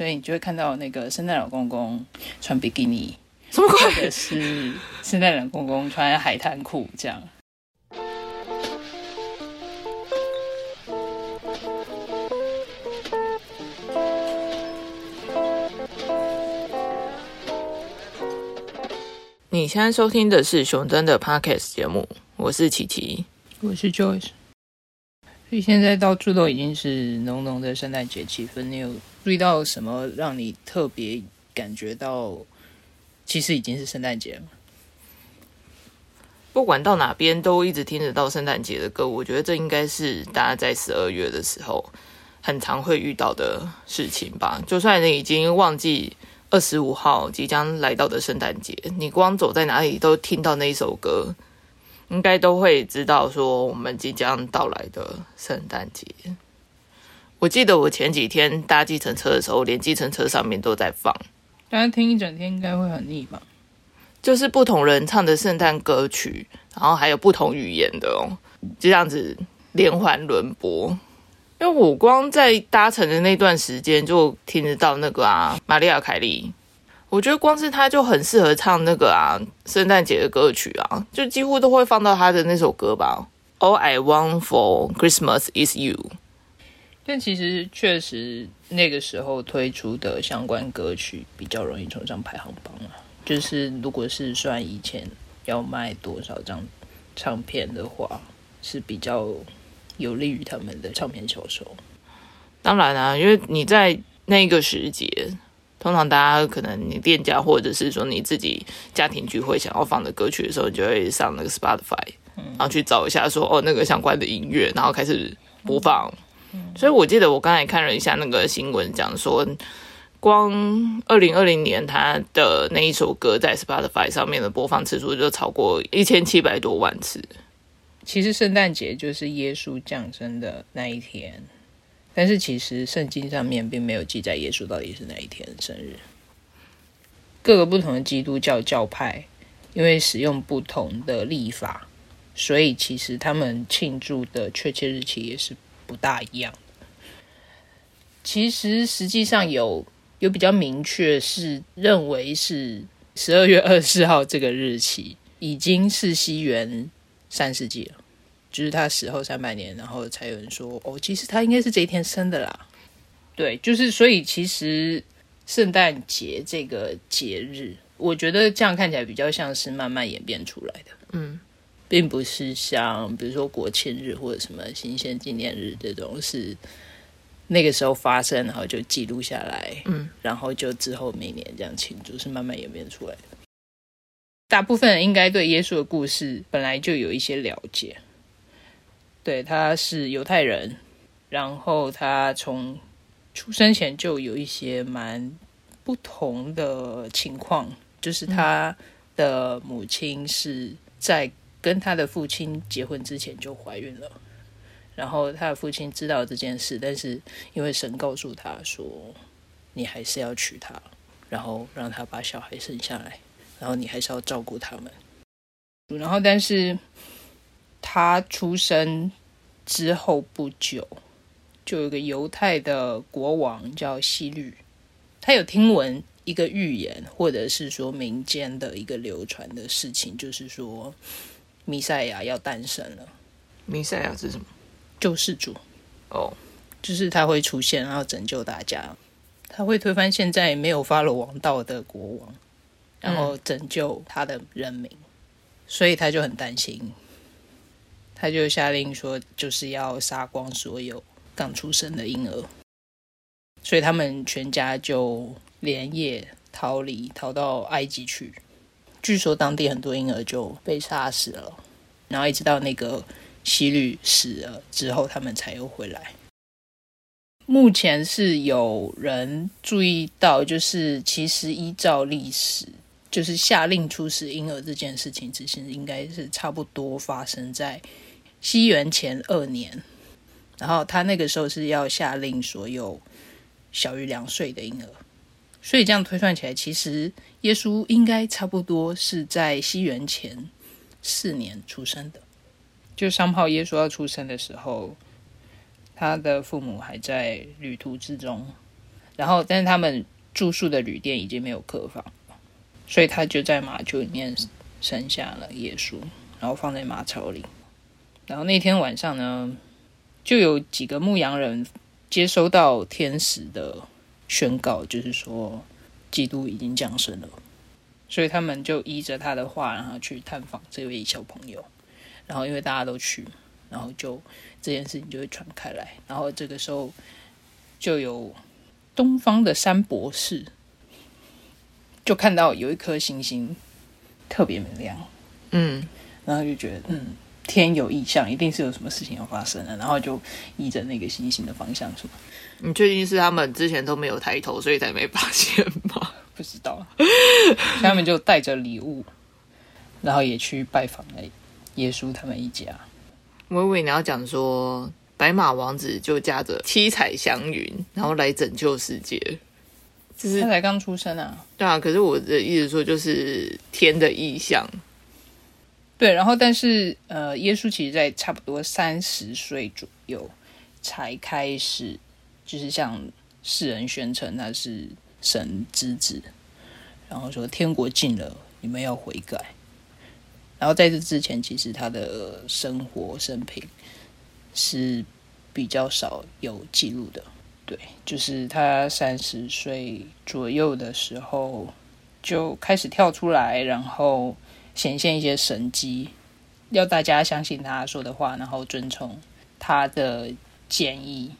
所以你就会看到那个圣诞老公公穿比基尼，什么或鬼？者是圣诞老公公穿海滩裤这样。你现在收听的是熊真的 Podcast 节目，我是琪琪。我是 Joyce，所以现在到处都已经是浓浓的圣诞节气氛。你有注意到什么让你特别感觉到，其实已经是圣诞节了？不管到哪边都一直听得到圣诞节的歌，我觉得这应该是大家在十二月的时候很常会遇到的事情吧。就算你已经忘记二十五号即将来到的圣诞节，你光走在哪里都听到那一首歌，应该都会知道说我们即将到来的圣诞节。我记得我前几天搭计程车的时候，连计程车上面都在放。大家听一整天应该会很腻吧？就是不同人唱的圣诞歌曲，然后还有不同语言的哦，就这样子连环轮播。因为我光在搭乘的那段时间就听得到那个啊，玛丽亚凯莉，我觉得光是她就很适合唱那个啊圣诞节的歌曲啊，就几乎都会放到她的那首歌吧。All I want for Christmas is you。但其实确实那个时候推出的相关歌曲比较容易冲上排行榜啊。就是如果是算以前要卖多少张唱片的话，是比较有利于他们的唱片销售。当然啊，因为你在那个时节，通常大家可能你店家或者是说你自己家庭聚会想要放的歌曲的时候，你就会上那个 Spotify，然后去找一下说哦那个相关的音乐，然后开始播放。所以我记得我刚才看了一下那个新闻，讲说光二零二零年他的那一首歌在 Spotify 上面的播放次数就超过一千七百多万次。其实圣诞节就是耶稣降生的那一天，但是其实圣经上面并没有记载耶稣到底是哪一天生日。各个不同的基督教教派因为使用不同的历法，所以其实他们庆祝的确切日期也是不大一样。其实实际上有有比较明确是认为是十二月二十四号这个日期已经是西元三世纪了。就是他死后三百年，然后才有人说哦，其实他应该是这一天生的啦。对，就是所以其实圣诞节这个节日，我觉得这样看起来比较像是慢慢演变出来的，嗯，并不是像比如说国庆日或者什么新鲜纪念日这种是那个时候发生，然后就记录下来，嗯，然后就之后每年这样庆祝，是慢慢演变出来的。大部分人应该对耶稣的故事本来就有一些了解。对，他是犹太人，然后他从出生前就有一些蛮不同的情况，就是他的母亲是在跟他的父亲结婚之前就怀孕了，然后他的父亲知道这件事，但是因为神告诉他说，你还是要娶她，然后让她把小孩生下来，然后你还是要照顾他们，然后但是。他出生之后不久，就有个犹太的国王叫希律，他有听闻一个预言，或者是说民间的一个流传的事情，就是说弥赛亚要诞生了，弥赛亚是什么？救世主哦，就是他会出现，然后拯救大家，他会推翻现在没有发了王道的国王，然后拯救他的人民，所以他就很担心。他就下令说，就是要杀光所有刚出生的婴儿，所以他们全家就连夜逃离，逃到埃及去。据说当地很多婴儿就被杀死了，然后一直到那个希律死了之后，他们才又回来。目前是有人注意到，就是其实依照历史，就是下令出使婴儿这件事情，其实应该是差不多发生在。西元前二年，然后他那个时候是要下令所有小于两岁的婴儿，所以这样推算起来，其实耶稣应该差不多是在西元前四年出生的。就商炮耶稣要出生的时候，他的父母还在旅途之中，然后但是他们住宿的旅店已经没有客房，所以他就在马厩里面生下了耶稣，然后放在马槽里。然后那天晚上呢，就有几个牧羊人接收到天使的宣告，就是说基督已经降生了，所以他们就依着他的话，然后去探访这位小朋友。然后因为大家都去，然后就这件事情就会传开来。然后这个时候就有东方的三博士就看到有一颗星星特别明亮，嗯，然后就觉得嗯天有异象，一定是有什么事情要发生了。然后就依着那个星星的方向说，你确定是他们之前都没有抬头，所以才没发现吗？不知道，他们就带着礼物，然后也去拜访了耶稣他们一家。我以为你要讲说白马王子就驾着七彩祥云，然后来拯救世界。就是他才刚出生啊，对啊，可是我的意思说，就是天的意象。对，然后但是呃，耶稣其实在差不多三十岁左右才开始，就是向世人宣称他是神之子，然后说天国近了，你们要悔改。然后在这之前，其实他的生活生平是比较少有记录的。对，就是他三十岁左右的时候就开始跳出来，然后显现一些神迹，要大家相信他说的话，然后遵从他的建议。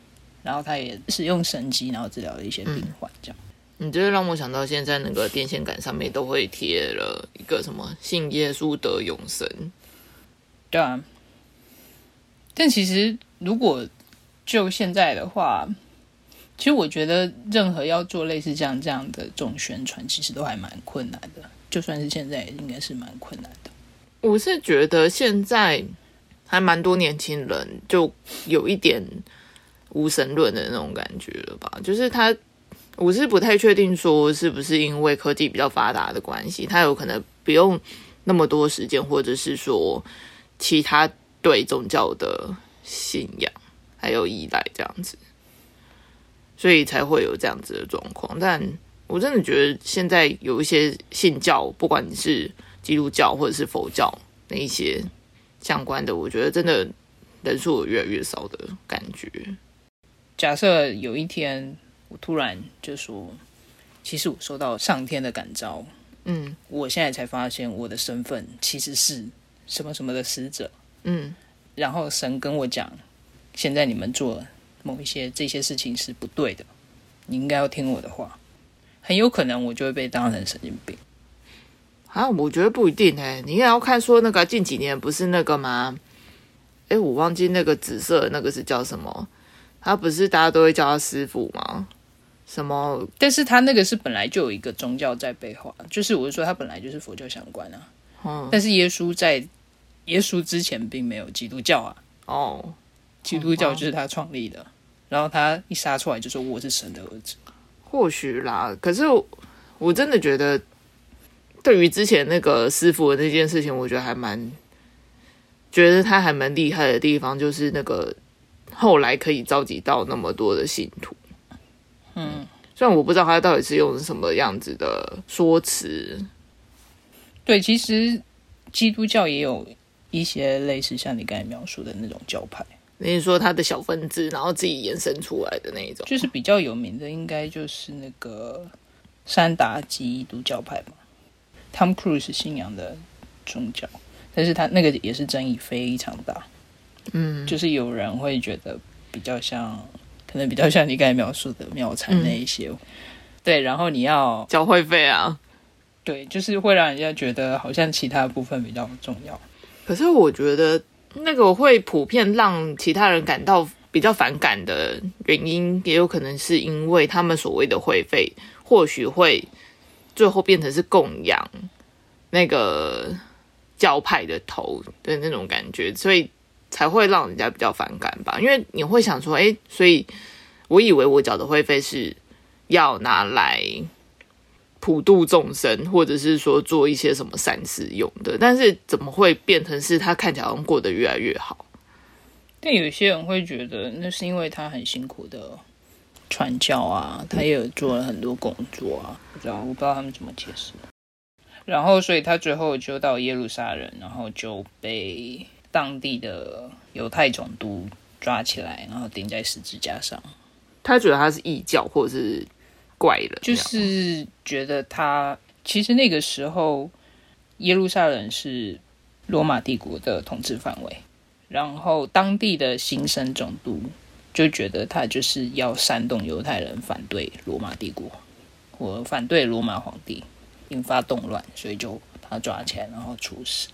然后他也使用神迹，然后治疗了一些病患，这样。你这让我想到，现在那个电线杆上面都会贴了一个什么“信耶稣得永生对啊，但其实如果就现在的话，其实我觉得任何要做类似这样这样的这种宣传，其实都还蛮困难的。就算是现在，应该是蛮困难的。”。我是觉得现在还蛮多年轻人就有一点无神论的那种感觉了吧？就是他，我是不太确定说是不是因为科技比较发达的关系，他有可能不用那么多时间，或者是说其他对宗教的信仰还有依赖这样子，所以才会有这样子的状况。但我真的觉得现在有一些信教，不管你是基督教或者是佛教那一些相关的，我觉得真的人数有越来越少的感觉。假设有一天我突然就说，其实我受到上天的感召，嗯我现在才发现我的身份其实是什么什么的使者，嗯然后神跟我讲，现在你们做某一些这些事情是不对的，你应该要听我的话。很有可能我就会被当成神经病。啊，我觉得不一定哎、你也要看说那个近几年不是那个吗？哎，我忘记那个紫色那个是叫什么？他不是大家都会叫他师傅吗？什么？但是他那个是本来就有一个宗教在背后啊，就是我是说他本来就是佛教相关啊。嗯，但是耶稣在耶稣之前并没有基督教啊，哦，基督教就是他创立的。然后他一杀出来就说我是神的儿子。或许啦。可是我我真的觉得，对于之前那个师傅的那件事情，我觉得还蛮觉得他还蛮厉害的地方，就是那个后来可以召集到那么多的信徒。嗯，虽然我不知道他到底是用什么样子的说辞，对，其实基督教也有一些类似像你刚才描述的那种教派，你是说他的小分支，然后自己延伸出来的那一种？就是比较有名的，应该就是那个三达基督教派吧。Tom Cruise 信仰的宗教，但是他那个也是争议非常大。嗯，就是有人会觉得比较像，可能比较像你刚才描述的妙禅那一些。对，然后你要交会费啊。对，就是会让人家觉得好像其他部分比较重要。可是我觉得那个会普遍让其他人感到比较反感的原因，也有可能是因为他们所谓的会费，或许会最后变成是供养那个教派的头的那种感觉，所以才会让人家比较反感吧。因为你会想说，诶，所以我以为我缴的会费是要拿来。普度众生，或者是说做一些什么善事用的，但是怎么会变成是他看起来好像过得越来越好？但有些人会觉得那是因为他很辛苦的传教啊，他也有做了很多工作啊，不知道我不知道他们怎么解释。然后，所以他最后就到耶路撒冷，然后就被当地的犹太总督抓起来，然后钉在十字架上。他觉得他是异教或者是怪人，就是觉得他其实那个时候耶路撒冷是罗马帝国的统治范围，然后当地的新生总督就觉得他就是要煽动犹太人反对罗马帝国或反对罗马皇帝。引发动乱，所以就把他抓起来，然后处死。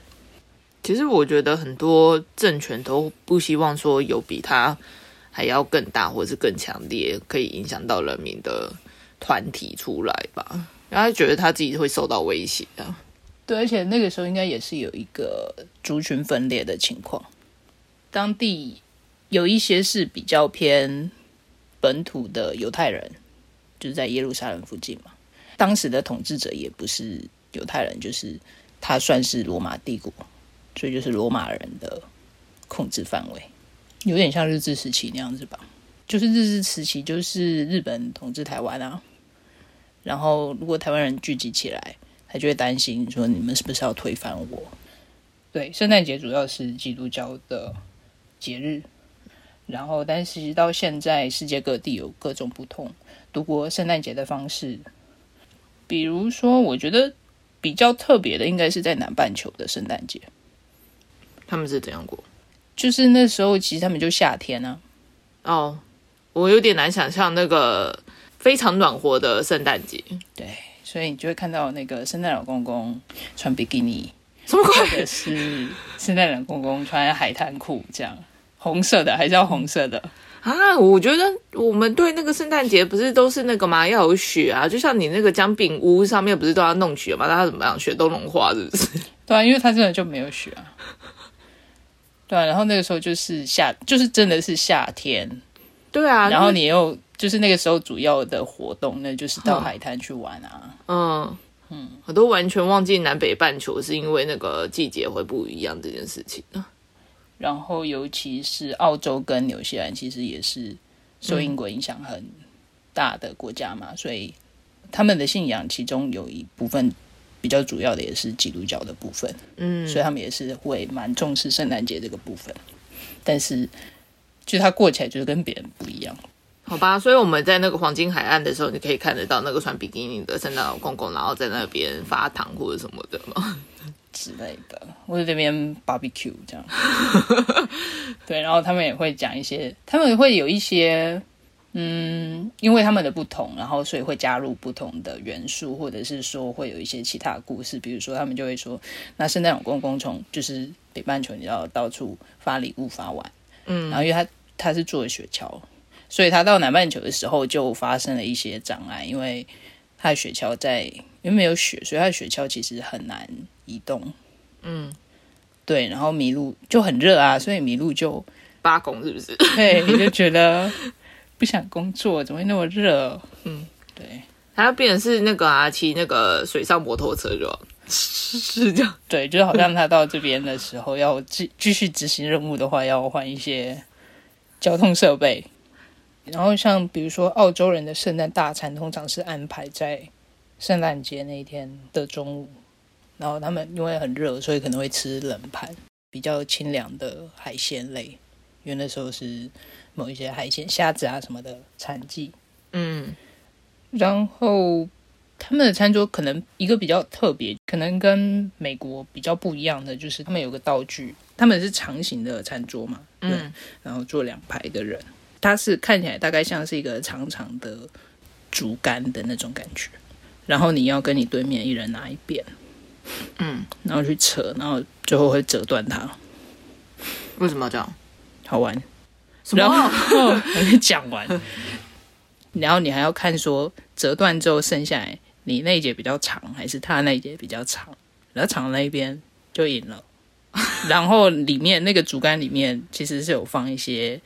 其实我觉得很多政权都不希望说有比他还要更大或者是更强烈，可以影响到人民的团体出来吧，然后觉得他自己会受到威胁啊。对，而且那个时候应该也是有一个族群分裂的情况，当地有一些是比较偏本土的犹太人，就是在耶路撒冷附近嘛。当时的统治者也不是犹太人，就是他算是罗马帝国，所以就是罗马人的控制范围，有点像日治时期那样子吧。就是日治时期，就是日本统治台湾啊。然后如果台湾人聚集起来，他就会担心说你们是不是要推翻我？对，圣诞节主要是基督教的节日，然后但是到现在世界各地有各种不同度过圣诞节的方式。比如说，我觉得比较特别的，应该是在南半球的圣诞节。他们是怎样过？就是那时候，其实他们就夏天啊。哦，我有点难想象那个非常暖和的圣诞节。对，所以你就会看到那个圣诞老公公穿比基尼，什么或者是圣诞老公公穿海滩裤，这样红色的还是要红色的。啊，我觉得我们对那个圣诞节不是都是那个吗？要有雪啊，就像你那个姜饼屋上面不是都要弄雪吗？它怎么样？雪都融化是不是？对啊，因为它真的就没有雪啊。对啊，然后那个时候就是夏，就是真的是夏天。对啊，然后你又就是那个时候主要的活动，那就是到海滩去玩啊。嗯嗯，我都完全忘记南北半球是因为那个季节会不一样这件事情了。然后，尤其是澳洲跟纽西兰，其实也是受英国影响很大的国家嘛，所以他们的信仰其中有一部分比较主要的也是基督教的部分，嗯，所以他们也是会蛮重视圣诞节这个部分。但是，就他过起来就是跟别人不一样，好吧？所以我们在那个黄金海岸的时候，你可以看得到那个穿比基尼的圣诞老公公，然后在那边发糖或者什么的吗？之类的，或者这边 barbecue 这样，对，然后他们也会讲一些，他们会有一些，嗯，因为他们的不同，然后所以会加入不同的元素，或者是说会有一些其他故事，比如说他们就会说，那圣诞老公公从就是北半球你要到处发礼物发完，嗯，然后因为他他是坐雪橇，所以他到南半球的时候就发生了一些障碍，因为他的雪橇在因为没有雪，所以他的雪橇其实很难。移动，嗯，对，然后麋鹿就很热啊，所以麋鹿就八公，是不是？对，你就觉得 不想工作，怎么会那么热？嗯，对，他要变成是那个啊，骑那个水上摩托车，就是这样。对，就好像他到这边的时候要继继续执行任务的话，要换一些交通设备。然后像比如说澳洲人的圣诞大餐，通常是安排在圣诞节那一天的中午。然后他们因为很热，所以可能会吃冷盘，比较清凉的海鲜类，因为那时候是某一些海鲜、虾子啊什么的产季。嗯，然后他们的餐桌可能一个比较特别，可能跟美国比较不一样的，就是他们有个道具，他们是长形的餐桌嘛，嗯，然后坐两排的人，它是看起来大概像是一个长长的竹竿的那种感觉，然后你要跟你对面一人拿一边。嗯，然后去扯，然后最后会折断它。为什么要这样？好玩。然后还没 讲完，然后你还要看说折断之后剩下来，你那一节比较长，还是他那一节比较长？然后长那一边就赢了。然后里面那个竹竿里面其实是有放一些，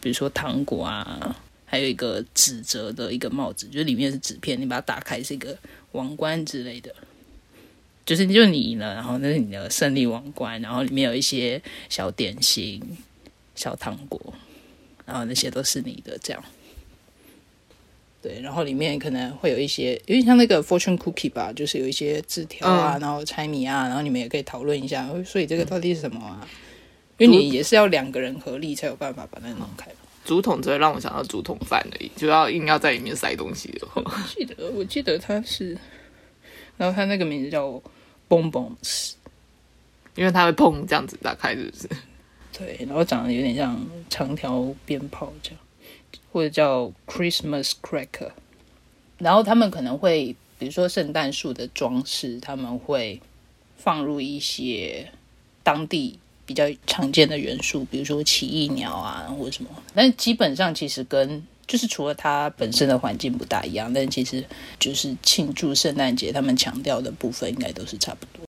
比如说糖果啊，还有一个纸折的一个帽子，就是里面是纸片，你把它打开是一个王冠之类的。就是就你赢了，然后那是你的胜利王冠，然后里面有一些小点心、小糖果，然后那些都是你的这样。对，然后里面可能会有一些，有点像那个 fortune cookie 吧，就是有一些字条啊，然后猜谜啊，然后你们也可以讨论一下，所以这个到底是什么啊？因为你也是要两个人合力才有办法把它弄开。竹筒只会让我想到竹筒饭而已，就要硬要在里面塞东西的话。记得我记得它是，然后它那个名字叫 bonbons，因为它会砰这样子打开，是不是？对，然后长得有点像长条鞭炮这样，或者叫 Christmas cracker。然后他们可能会，比如说圣诞树的装饰，他们会放入一些当地。比较常见的元素，比如说奇异鸟啊，或者什么，但基本上其实跟就是除了它本身的环境不大一样，但其实就是庆祝圣诞节，他们强调的部分应该都是差不多。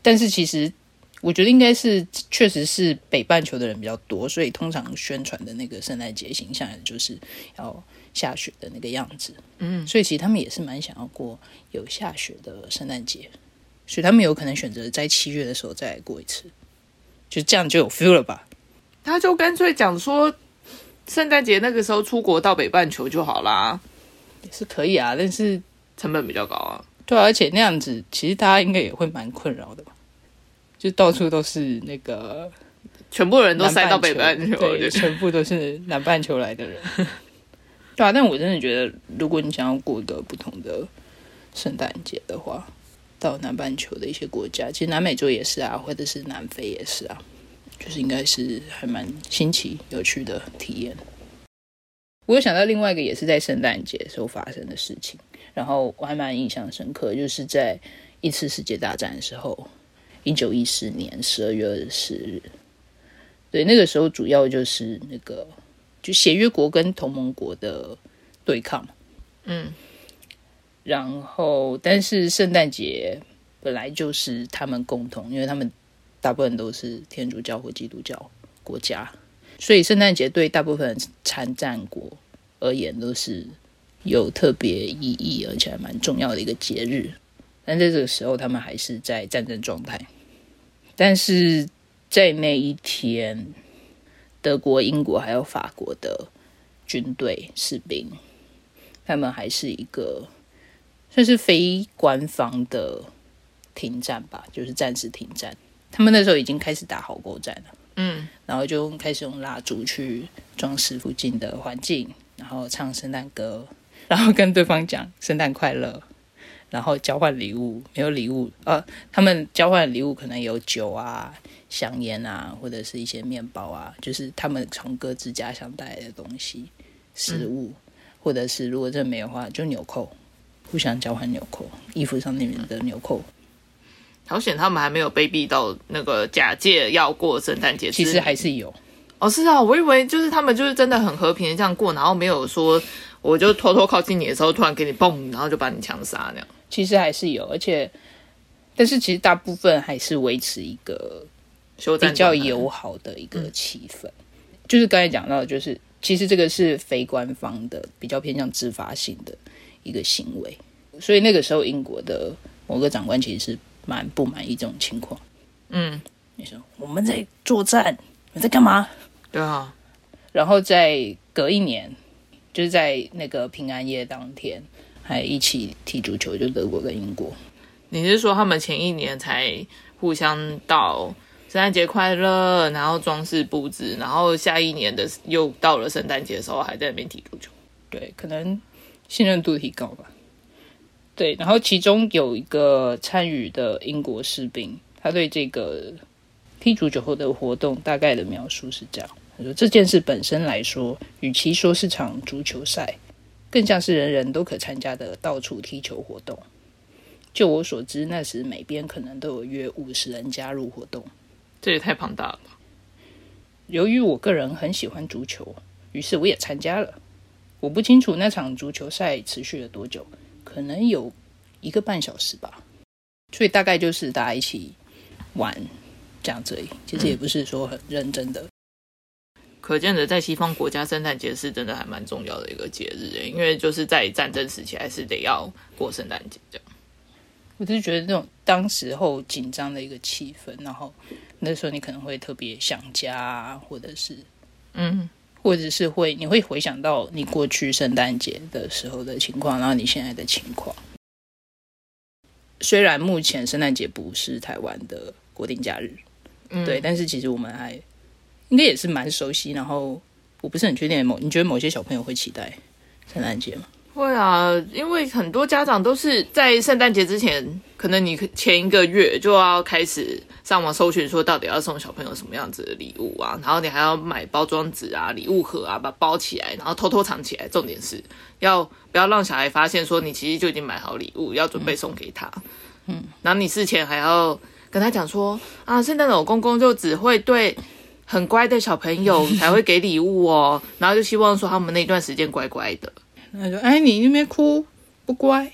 但是其实我觉得应该是确实是北半球的人比较多，所以通常宣传的那个圣诞节形象就是要下雪的那个样子。嗯，所以其实他们也是蛮想要过有下雪的圣诞节，所以他们有可能选择在七月的时候再来过一次。就这样就有 feel 了吧？他就干脆讲说，圣诞节那个时候出国到北半球就好啦，也是可以啊，但是成本比较高啊。对，而且那样子其实大家应该也会蛮困扰的吧？就到处都是那个，全部人都塞到北半球，对，全部都是南半球来的人。对啊，但我真的觉得，如果你想要过一个不同的圣诞节的话。到南半球的一些国家，其实南美洲也是啊，或者是南非也是啊，就是应该是还蛮新奇有趣的体验。我有想到另外一个也是在圣诞节时候发生的事情，然后我还蛮印象深刻，就是在一次世界大战的时候，一九一四年十二月二十四日，对，那个时候主要就是那个就协约国跟同盟国的对抗，嗯。然后，但是圣诞节本来就是他们共同，因为他们大部分都是天主教或基督教国家，所以圣诞节对大部分参战国而言都是有特别意义，而且还蛮重要的一个节日。但在这个时候，他们还是在战争状态。但是在那一天，德国、英国还有法国的军队士兵，他们还是一个。算是非官方的停战吧，就是暂时停战。他们那时候已经开始打好过战了，嗯，然后就开始用蜡烛去装饰附近的环境，然后唱圣诞歌，然后跟对方讲圣诞快乐，然后交换礼物。没有礼物，呃，他们交换礼物可能有酒啊、香烟啊，或者是一些面包啊，就是他们从各自家乡带来的东西、食物，或者是如果这没有的话，就纽扣。互相交换纽扣，衣服上那边的纽扣。好险，他们还没有卑鄙到那个假借要过圣诞节。其实还是有哦，是啊，我以为就是他们就是真的很和平的这样过，然后没有说我就偷偷靠近你的时候，突然给你蹦，然后就把你枪杀那样。其实还是有，而且但是其实大部分还是维持一个比较友好的一个气氛。就是刚才讲到，就是其实这个是非官方的，比较偏向自发性的。一个行为，所以那个时候英国的某个长官其实是蛮不满意这种情况。嗯，你说我们在作战，你在干嘛？对啊。然后在隔一年，就是在那个平安夜当天，还一起踢足球，就德国跟英国。你是说他们前一年才互相到圣诞节快乐，然后装饰布置，然后下一年的又到了圣诞节的时候，还在那边踢足球？对，可能。信任度提高吧，对。然后其中有一个参与的英国士兵，他对这个踢足球后的活动大概的描述是这样：他说，这件事本身来说，与其说是场足球赛，更像是人人都可参加的到处踢球活动。就我所知，那时每边可能都有约五十人加入活动，这也太庞大了。由于我个人很喜欢足球，于是我也参加了。我不清楚那场足球赛持续了多久，可能有一个半小时吧。所以大概就是大家一起玩这样子，其实也不是说很认真的。可见的，在西方国家，圣诞节是真的还蛮重要的一个节日，因为就是在战争时期还是得要过圣诞节这样。我是觉得那种当时候紧张的一个气氛，然后那时候你可能会特别想家，或者是嗯。或者是会你会回想到你过去圣诞节的时候的情况，然后你现在的情况。虽然目前圣诞节不是台湾的国定假日，嗯对，但是其实我们还应该也是蛮熟悉。然后我不是很确定某，你觉得某些小朋友会期待圣诞节吗？会啊，因为很多家长都是在圣诞节之前，可能你前一个月就要开始上网搜寻，说到底要送小朋友什么样子的礼物啊，然后你还要买包装纸啊、礼物盒啊，把它包起来，然后偷偷藏起来。重点是要不要让小孩发现说你其实就已经买好礼物，要准备送给他。嗯，然后你事前还要跟他讲说啊，圣诞老公公就只会对很乖的小朋友 才会给礼物哦，然后就希望说他们那段时间乖乖的。那就哎，你那边哭不乖，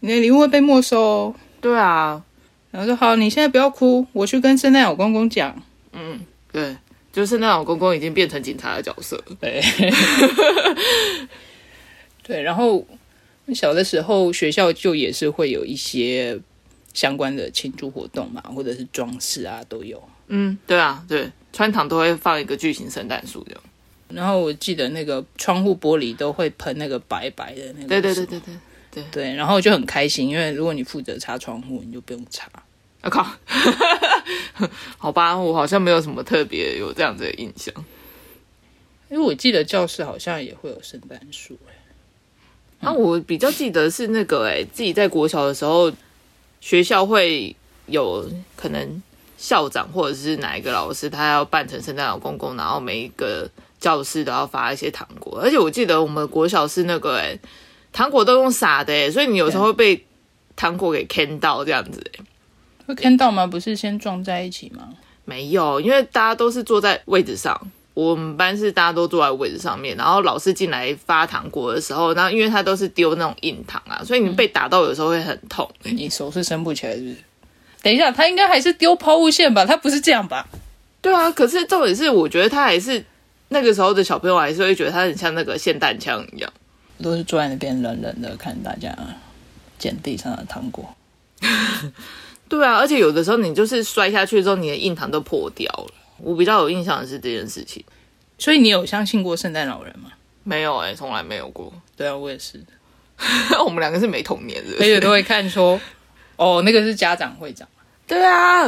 你的礼物会被没收哦。对啊，然后说好，你现在不要哭，我去跟圣诞老公公讲。嗯对，就是那老公公已经变成警察的角色。对，对，然后小的时候学校就也是会有一些相关的庆祝活动嘛，或者是装饰啊都有。嗯，对啊，对，穿堂都会放一个巨型圣诞树这样。然后我记得那个窗户玻璃都会喷那个白白的那个，对对对对对，对，然后就很开心，因为如果你负责擦窗户，你就不用擦。我、靠，好吧，我好像没有什么特别有这样子的印象。因为我记得教室好像也会有圣诞树、欸，那、我比较记得是那个、哎，自己在国小的时候，学校会有可能校长或者是哪一个老师，他要扮成圣诞老公公，然后每一个教室都要发一些糖果。而且我记得我们国小是那个、哎，糖果都用撒的、哎，所以你有时候会被糖果给坑到这样子、哎。会看到吗？不是先撞在一起吗？没有，因为大家都是坐在位置上。我们班是大家都坐在位置上面，然后老师进来发糖果的时候，然后因为他都是丢那种硬糖啊，所以你被打到有时候会很痛。你手是伸不起来，是不是？等一下，他应该还是丢抛物线吧？他不是这样吧？对啊，可是重点是，我觉得他还是那个时候的小朋友还是会觉得他很像那个霰弹枪一样。都是坐在那边冷冷的看大家捡地上的糖果。对啊，而且有的时候你就是摔下去之后，你的硬糖都破掉了。我比较有印象的是这件事情，所以你有相信过圣诞老人吗？没有哎、从来没有过。对啊，我也是，我们两个是没童年的，而且都会看说，哦，那个是家长会长，对啊，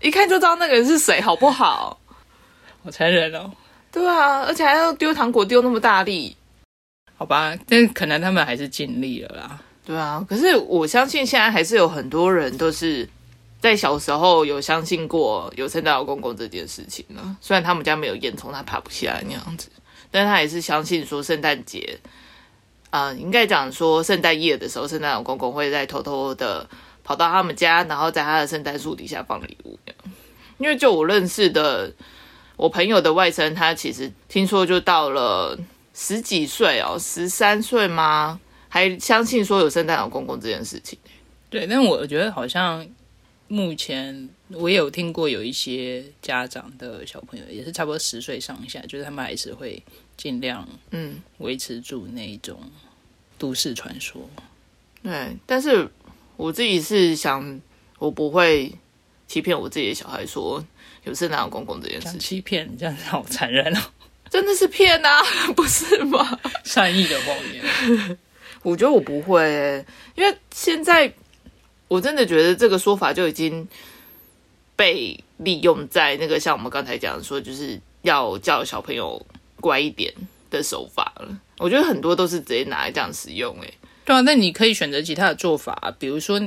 一看就知道那个人是谁，好不好？好残忍哦。对啊，而且还要丢糖果丢那么大力。好吧，但可能他们还是尽力了啦。对啊，可是我相信现在还是有很多人都是在小时候有相信过有圣诞老公公这件事情呢。虽然他们家没有烟囱，他爬不下来那样子，但他也是相信说圣诞节，啊、应该讲说圣诞夜的时候，圣诞老公公会在偷偷的跑到他们家，然后在他的圣诞树底下放礼物。因为就我认识的我朋友的外甥，他其实听说就到了十几岁哦，十三岁吗？还相信说有圣诞老公公这件事情。对，但我觉得好像目前我也有听过有一些家长的小朋友也是差不多十岁上下，就是他们还是会尽量嗯，维持住那一种都市传说。对。但是我自己是想，我不会欺骗我自己的小孩说有圣诞老公公这件事情，欺骗，这样子好残忍哦，真的是骗啊，不是吗？善意的谎言。我觉得我不会、欸，因为现在我真的觉得这个说法就已经被利用在那个像我们刚才讲的说，就是要叫小朋友乖一点的手法了。我觉得很多都是直接拿来这样使用、欸，对啊，那你可以选择其他的做法，比如说，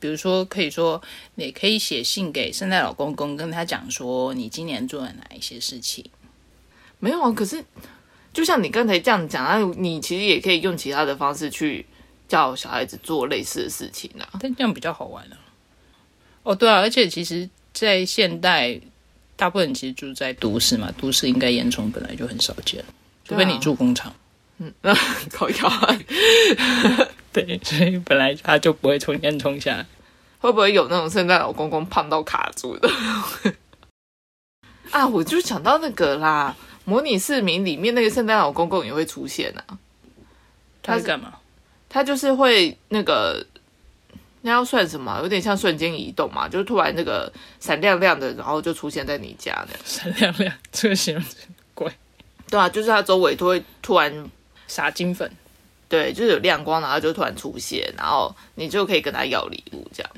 比如说可以说，你可以写信给圣诞老公公，跟他讲说你今年做了哪一些事情。没有啊，可是就像你刚才这样讲啊，你其实也可以用其他的方式去叫小孩子做类似的事情啊。但这样比较好玩啊。哦，对啊，而且其实，在现代，大部分人其实住在都市嘛，都市应该烟囱本来就很少见，除非你住工厂。靠腰啊，对，所以本来他就不会从烟囱下来。会不会有那种圣诞老公公胖到卡住的？啊，我就想到那个啦，模拟市民里面那个圣诞老公公也会出现啊，他是干嘛？他就是会那个。那要算什么？有点像瞬间移动嘛，就是突然那个闪亮亮的，然后就出现在你家那样。闪亮亮，这个形容词怪。对啊，就是它周围都会突然撒金粉，对，就是有亮光，然后就突然出现，然后你就可以跟他要礼物，这样。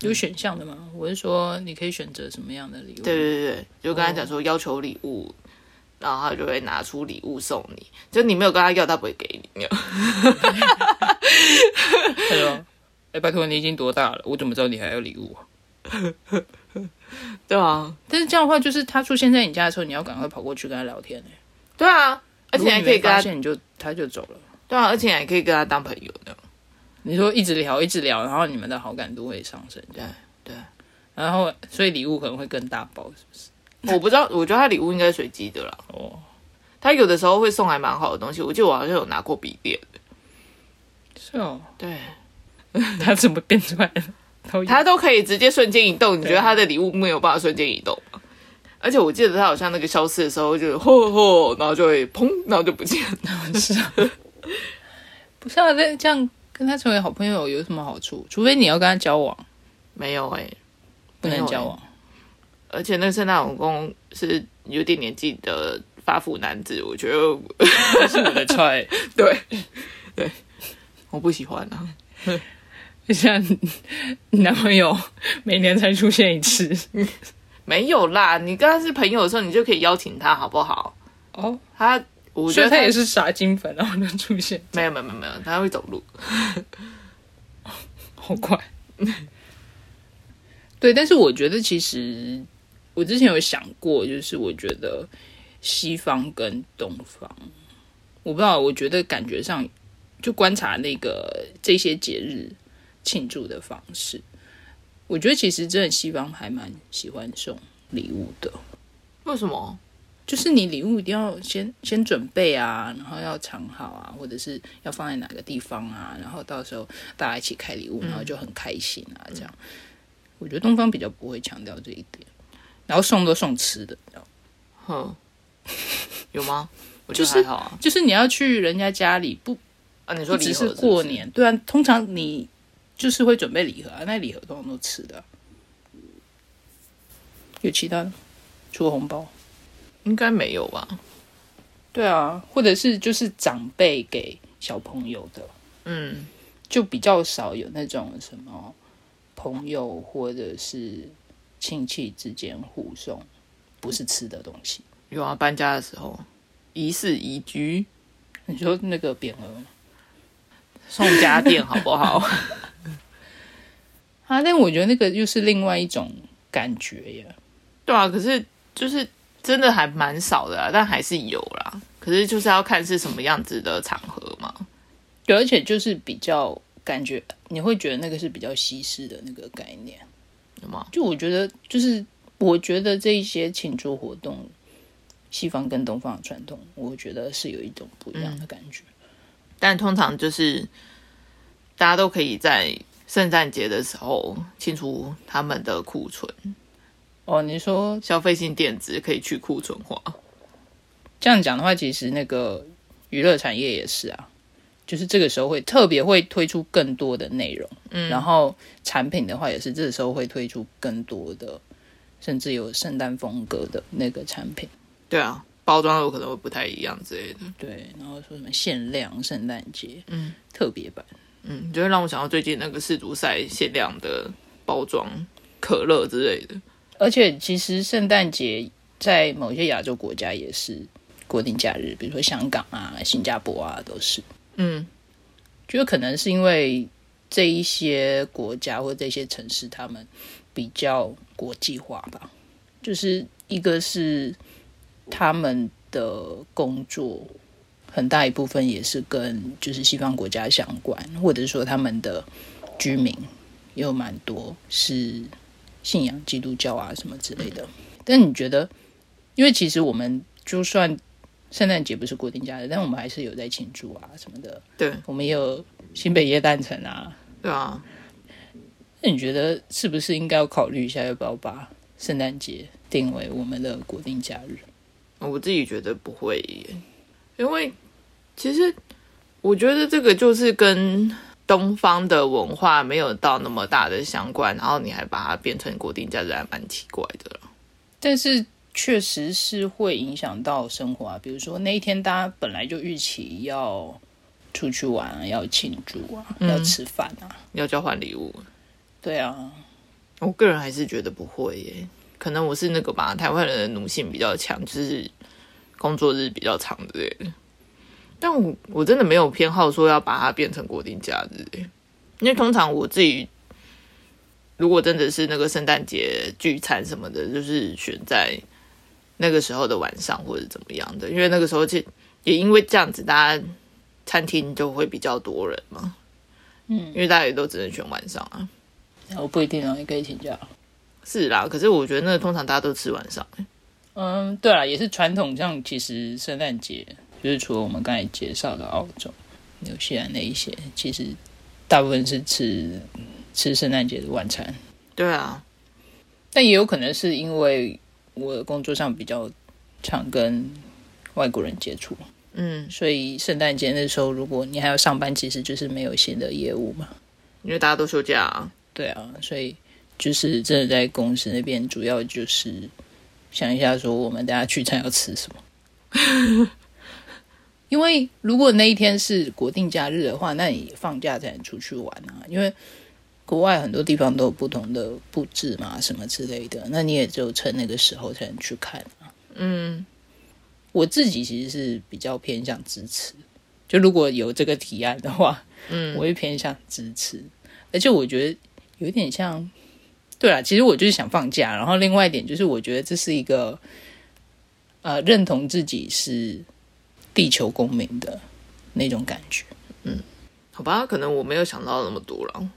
有选项的吗？我是说，你可以选择什么样的礼物？对对对对，就跟他讲说要求礼物，然后他就会拿出礼物送你。就你没有跟他要，他不会给你。他说：“哎，拜托，你已经多大了？我怎么知道你还要礼物？”对啊，但是这样的话，就是他出现在你家的时候，你要赶快跑过去跟他聊天呢。对啊，而且还可以跟他，你就他就走了。对啊，而且还可以跟他当朋友的。你说一直聊一直聊，然后你们的好感度会上升，对对，然后所以礼物可能会更大包，是不是？我不知道，我觉得他礼物应该随机的啦。哦，他有的时候会送还蛮好的东西，我记得我好像有拿过笔电的。是哦，对，他怎么变出来的？他都可以直接瞬间移动，你觉得他的礼物没有办法瞬间移动吗？而且我记得他好像那个消失的时候，就吼吼，然后就会砰，然后就不见了。是啊，不是啊，这这样。跟他成为好朋友有什么好处？除非你要跟他交往，没有哎，不能交往。而且那个圣诞老公是有点年纪的发福男子，我觉得是我的菜。对 对，我不喜欢啊。像男朋友每年才出现一次，没有啦。你跟他是朋友的时候，你就可以邀请他，好不好？哦，他。我觉得他也是傻金粉，然后就出现。没有没有没有没有，他会走路，好快。对，但是我觉得其实我之前有想过，就是我觉得西方跟东方，我不知道，我觉得感觉上就观察那个这些节日庆祝的方式，我觉得其实真的西方还蛮喜欢送礼物的。为什么？就是你礼物一定要先先准备啊，然后要藏好啊，或者是要放在哪个地方啊，然后到时候大家一起开礼物，然后就很开心啊。这样，我觉得东方比较不会强调这一点，然后送都送吃的，哼，有吗？我觉得还好啊。就是你要去人家家里不啊？你说只是过年？对啊，通常你就是会准备礼盒啊，那礼盒通常都吃的。有其他的？除了红包？应该没有吧？对啊，或者是就是长辈给小朋友的，嗯，就比较少有那种什么朋友或者是亲戚之间互送，不是吃的东西。有啊，搬家的时候，仪式宜居，你说那个匾额送家电好不好？啊，但我觉得那个又是另外一种感觉耶。对啊，可是就是。真的还蛮少的，但还是有啦。可是就是要看是什么样子的场合嘛。对，而且就是比较感觉，你会觉得那个是比较西式的那个概念，有吗？就我觉得，就是我觉得这一些庆祝活动，西方跟东方的传统，我觉得是有一种不一样的感觉。但通常就是大家都可以在圣诞节的时候清除他们的库存。哦，你说消费性电子可以去库存化，这样讲的话，其实那个娱乐产业也是啊，就是这个时候会特别会推出更多的内容，嗯，然后产品的话也是这个时候会推出更多的，甚至有圣诞风格的那个产品。对啊，包装有可能会不太一样之类的。对，然后说什么限量圣诞节，嗯，特别版，嗯，就会让我想到最近那个世足赛限量的包装可乐之类的。而且，其实圣诞节在某些亚洲国家也是国定假日，比如说香港啊、新加坡啊，都是。嗯，觉得可能是因为这一些国家或这些城市，他们比较国际化吧。就是一个是他们的工作很大一部分也是跟就是西方国家相关，或者说他们的居民也有蛮多是。信仰基督教啊什么之类的，但你觉得，因为其实我们就算圣诞节不是固定假日，但我们还是有在庆祝啊什么的。对，我们也有新北耶诞城啊。对啊，那你觉得是不是应该要考虑一下，要不要把圣诞节定为我们的国定假日？我自己觉得不会，因为其实我觉得这个就是跟。东方的文化没有到那么大的相关，然后你还把它变成国定假日，还蛮奇怪的。但是确实是会影响到生活啊。比如说那一天大家本来就预期要出去玩啊，要庆祝啊，要吃饭啊，要交换礼物。对啊，我个人还是觉得不会耶，可能我是那个吧，台湾人的奴性比较强，就是工作日比较长之类的。但我我真的没有偏好说要把它变成国定假日，因为通常我自己如果真的是那个圣诞节聚餐什么的，就是选在那个时候的晚上或者怎么样的，因为那个时候就也因为这样子，大家餐厅就会比较多人嘛，嗯，因为大家也都只能选晚上啊。我不一定啊，你可以请假。是啦，可是我觉得那个通常大家都吃晚上。嗯，对啦，也是传统上，其实圣诞节就是除了我们刚才介绍的澳洲、纽西兰那一些，其实大部分是吃吃圣诞节的晚餐。对啊，但也有可能是因为我工作上比较常跟外国人接触，嗯，所以圣诞节那时候如果你还要上班，其实就是没有新的业务嘛。因为大家都休假啊。对啊，所以就是真的在公司那边，主要就是想一下说，我们大家聚餐要吃什么。因为如果那一天是国定假日的话，那你放假才能出去玩啊。因为国外很多地方都有不同的布置嘛，什么之类的，那你也只有趁那个时候才能去看啊。嗯，我自己其实是比较偏向支持，就如果有这个提案的话，嗯我会偏向支持，而且我觉得有点像，对啊，其实我就是想放假，然后另外一点就是我觉得这是一个呃认同自己是地球公民的那种感觉，嗯好吧，可能我没有想到那么多了。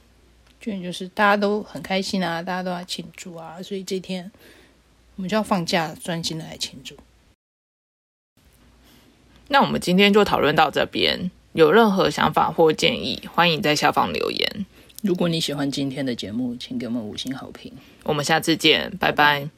就就是大家都很开心啊，大家都要庆祝啊，所以这天我们就要放假，专心的来庆祝。那我们今天就讨论到这边，有任何想法或建议，欢迎在下方留言。如果你喜欢今天的节目，请给我们五星好评。我们下次见，拜拜